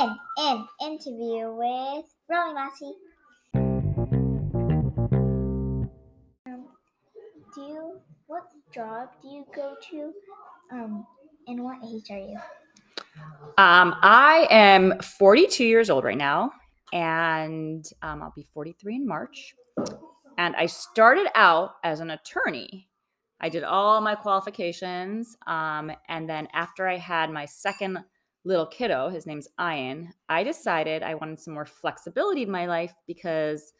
in in interview with Rolly Massey. Um, do you what job do you go to? Um, and what age are you? Um, I am 42 years old right now, and um, I'll be 43 in March. And I started out as an attorney. I did all my qualifications. Um, and then after I had my second little kiddo, his name's Ian, I decided I wanted some more flexibility in my life because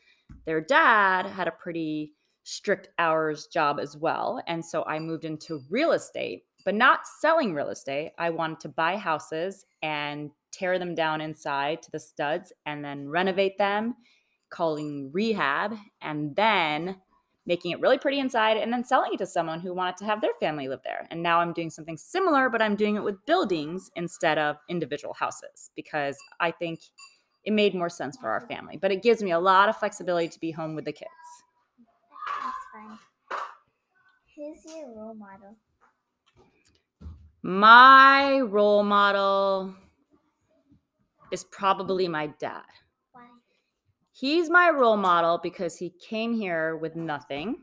their dad had a pretty strict hours job as well. And so I moved into real estate, but not selling real estate. I wanted to buy houses and tear them down inside to the studs and then renovate them, calling rehab, and then making it really pretty inside and then selling it to someone who wanted to have their family live there. And now I'm doing something similar, but I'm doing it with buildings instead of individual houses because I think it made more sense for our family. But it gives me a lot of flexibility to be home with the kids. That's fun. Who's your role model? My role model is probably my dad. He's my role model because he came here with nothing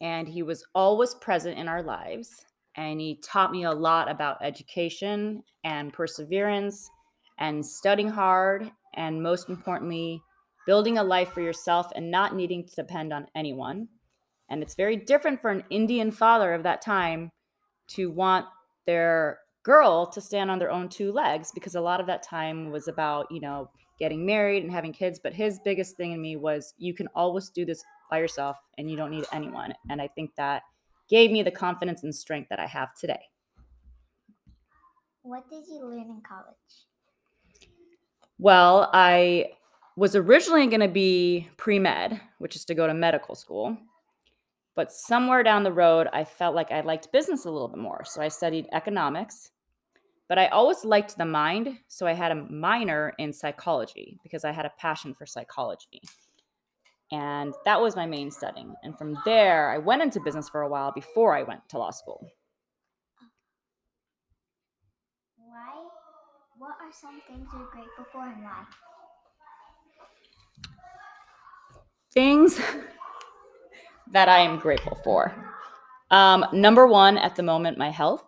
and he was always present in our lives. And he taught me a lot about education and perseverance and studying hard. And most importantly, building a life for yourself and not needing to depend on anyone. And it's very different for an Indian father of that time to want their girl to stand on their own two legs because a lot of that time was about, you know, getting married and having kids. But his biggest thing in me was you can always do this by yourself and you don't need anyone. And I think that gave me the confidence and strength that I have today. What did you learn in college? Well, I was originally going to be pre med, which is to go to medical school. But somewhere down the road, I felt like I liked business a little bit more. So I studied economics. But I always liked the mind. So I had a minor in psychology because I had a passion for psychology. And that was my main studying. And from there, I went into business for a while before I went to law school. Why? What are some things you're grateful for in life? Things that I am grateful for. Um, number one at the moment, my health,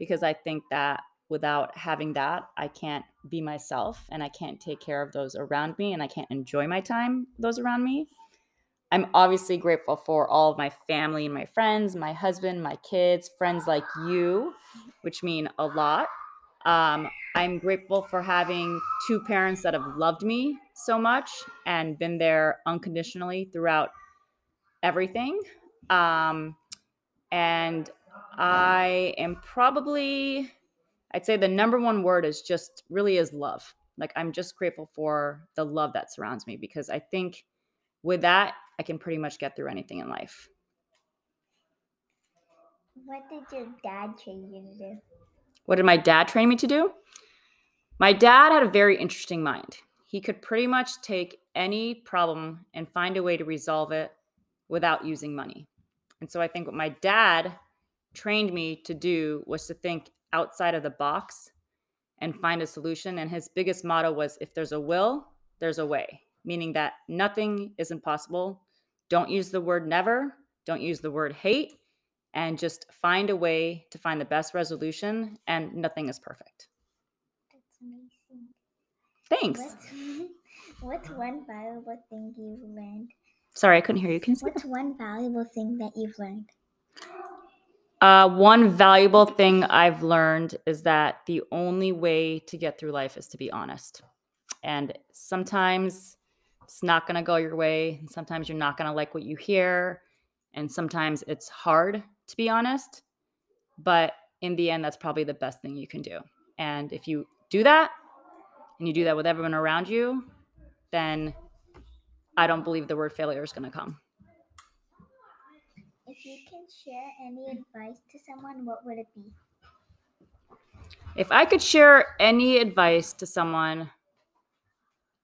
because I think that without having that, I can't be myself and I can't take care of those around me and I can't enjoy my time, those around me. I'm obviously grateful for all of my family and my friends, my husband, my kids, friends like you, which mean a lot. Um, I'm grateful for having two parents that have loved me so much and been there unconditionally throughout everything. Um, and I am probably, I'd say the number one word is just really is love. Like I'm just grateful for the love that surrounds me because I think with that, I can pretty much get through anything in life. What did your dad train you to do? What did my dad train me to do? My dad had a very interesting mind. He could pretty much take any problem and find a way to resolve it without using money. And so I think what my dad trained me to do was to think outside of the box and find a solution. And his biggest motto was if there's a will, there's a way, meaning that nothing is impossible. Don't use the word never, don't use the word hate, and just find a way to find the best resolution. And nothing is perfect. That's amazing. Thanks. What's, what's one valuable thing you've learned? Sorry, I couldn't hear you. Can you What's one valuable thing that you've learned? Uh, one valuable thing I've learned is that the only way to get through life is to be honest. And sometimes it's not going to go your way. And sometimes you're not going to like what you hear. And sometimes it's hard to be honest. But in the end, that's probably the best thing you can do. And if you do that and you do that with everyone around you, then I don't believe the word failure is going to come. If you can share any advice to someone, what would it be? If I could share any advice to someone,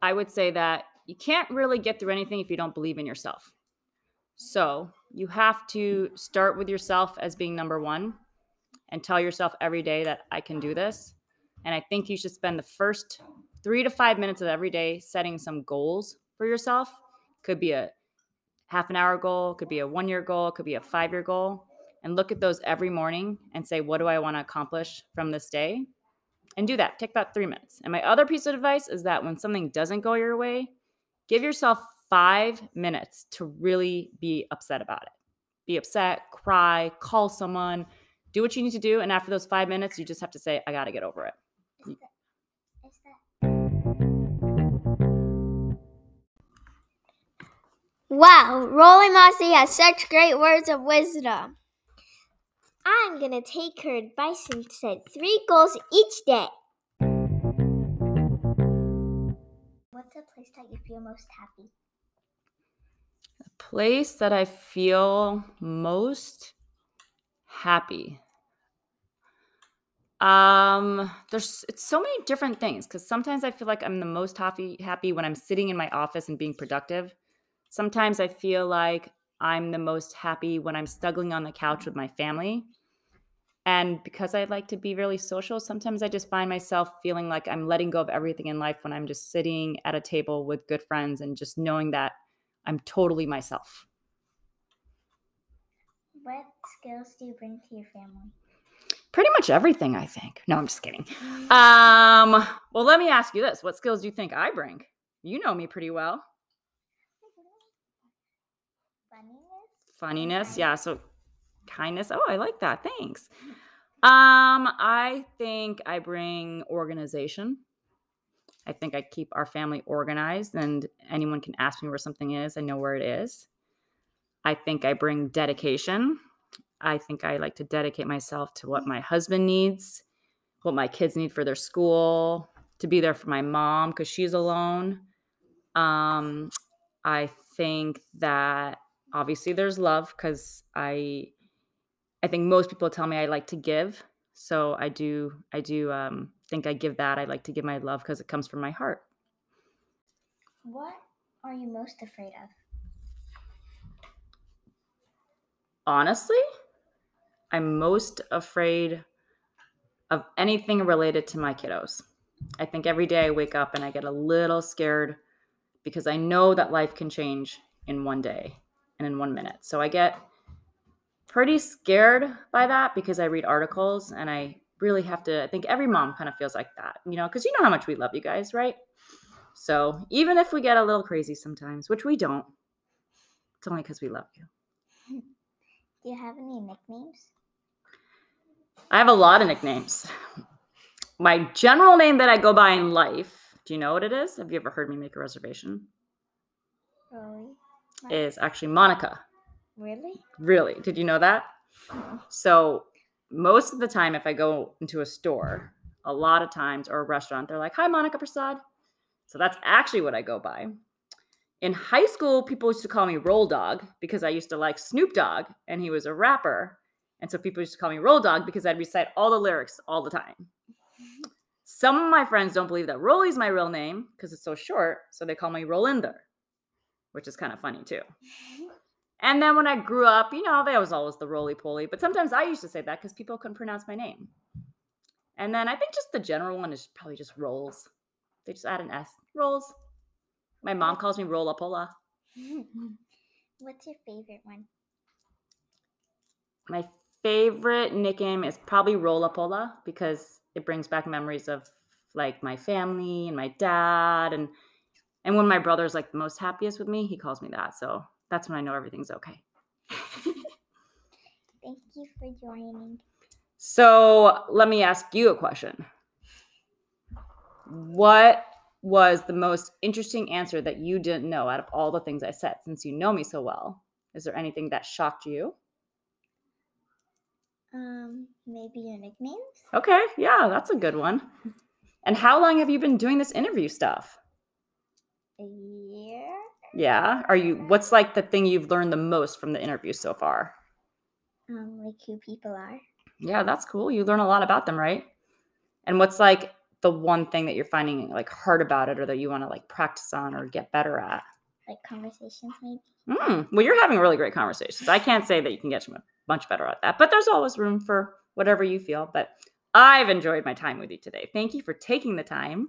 I would say that you can't really get through anything if you don't believe in yourself. So you have to start with yourself as being number one and tell yourself every day that I can do this. And I think you should spend the first three to five minutes of every day setting some goals for yourself. Could be a half an hour goal, could be a one year goal, could be a five year goal. And look at those every morning and say, what do I want to accomplish from this day? And do that. Take about three minutes. And my other piece of advice is that when something doesn't go your way, give yourself five minutes to really be upset about it. Be upset, cry, call someone, do what you need to do. And after those five minutes, you just have to say, I got to get over it. Wow, Rolly Mossy has such great words of wisdom. I'm gonna take her advice and set three goals each day. what's a place that you feel most happy? The place that I feel most happy. Um, there's it's so many different things because sometimes I feel like I'm the most happy happy when I'm sitting in my office and being productive. Sometimes I feel like I'm the most happy when I'm snuggling on the couch with my family. And because I like to be really social, sometimes I just find myself feeling like I'm letting go of everything in life when I'm just sitting at a table with good friends and just knowing that I'm totally myself. What skills do you bring to your family? Pretty much everything, I think. No, I'm just kidding. Um, well, let me ask you this. What skills do you think I bring? You know me pretty well. Funniness? Yeah. So kindness. Oh, I like that. Thanks. Um, I think I bring organization. I think I keep our family organized and anyone can ask me where something is. I know where it is. I think I bring dedication. I think I like to dedicate myself to what my husband needs, what my kids need for their school, to be there for my mom because she's alone. Um, I think that obviously there's love because I I think most people tell me I like to give. So I do I do um, think I give that. I like to give my love because it comes from my heart. What are you most afraid of? Honestly, I'm most afraid of anything related to my kiddos. I think every day I wake up and I get a little scared because I know that life can change in one day and in one minute. So I get pretty scared by that because I read articles and I really have to. I think every mom kind of feels like that, you know, because you know how much we love you guys, right? So even if we get a little crazy sometimes, which we don't, it's only because we love you. Do you have any nicknames? I have a lot of nicknames. My general name that I go by in life, do you know what it is? Have you ever heard me make a reservation? Roly? Is actually Monica. Really? Really? Did you know that? Uh-uh. So, most of the time, if I go into a store, a lot of times, or a restaurant, they're like, Hi, Monica Prasad. So, that's actually what I go by. In high school, people used to call me Roll Dog because I used to like Snoop Dogg and he was a rapper. And so people used to call me Roll Dog because I'd recite all the lyrics all the time. Mm-hmm. Some of my friends don't believe that Rolly's my real name because it's so short. So they call me Rolinder, which is kind of funny too. And then when I grew up, you know, there was always the roly poly, but sometimes I used to say that because people couldn't pronounce my name. And then I think just the general one is probably just rolls. They just add an S. Rolls. My mom calls me Rolla Pola. What's your favorite one? My favorite nickname is probably Rolla Pola because it brings back memories of like my family and my dad and and when my brother's like the most happiest with me, he calls me that. So that's when I know everything's okay. Thank you for joining. So let me ask you a question. What was the most interesting answer that you didn't know out of all the things I said since you know me so well? Is there anything that shocked you? Um, maybe your nicknames? Okay, yeah, that's a good one. And how long have you been doing this interview stuff? A year? Yeah. Are you what's like the thing you've learned the most from the interview so far? Um, like who people are. Yeah, that's cool. You learn a lot about them, right? And what's like the one thing that you're finding like hard about it or that you want to like practice on or get better at? Like conversations, maybe. Mm, well, you're having really great conversations. I can't say that you can get much better at that, but there's always room for whatever you feel. But I've enjoyed my time with you today. Thank you for taking the time.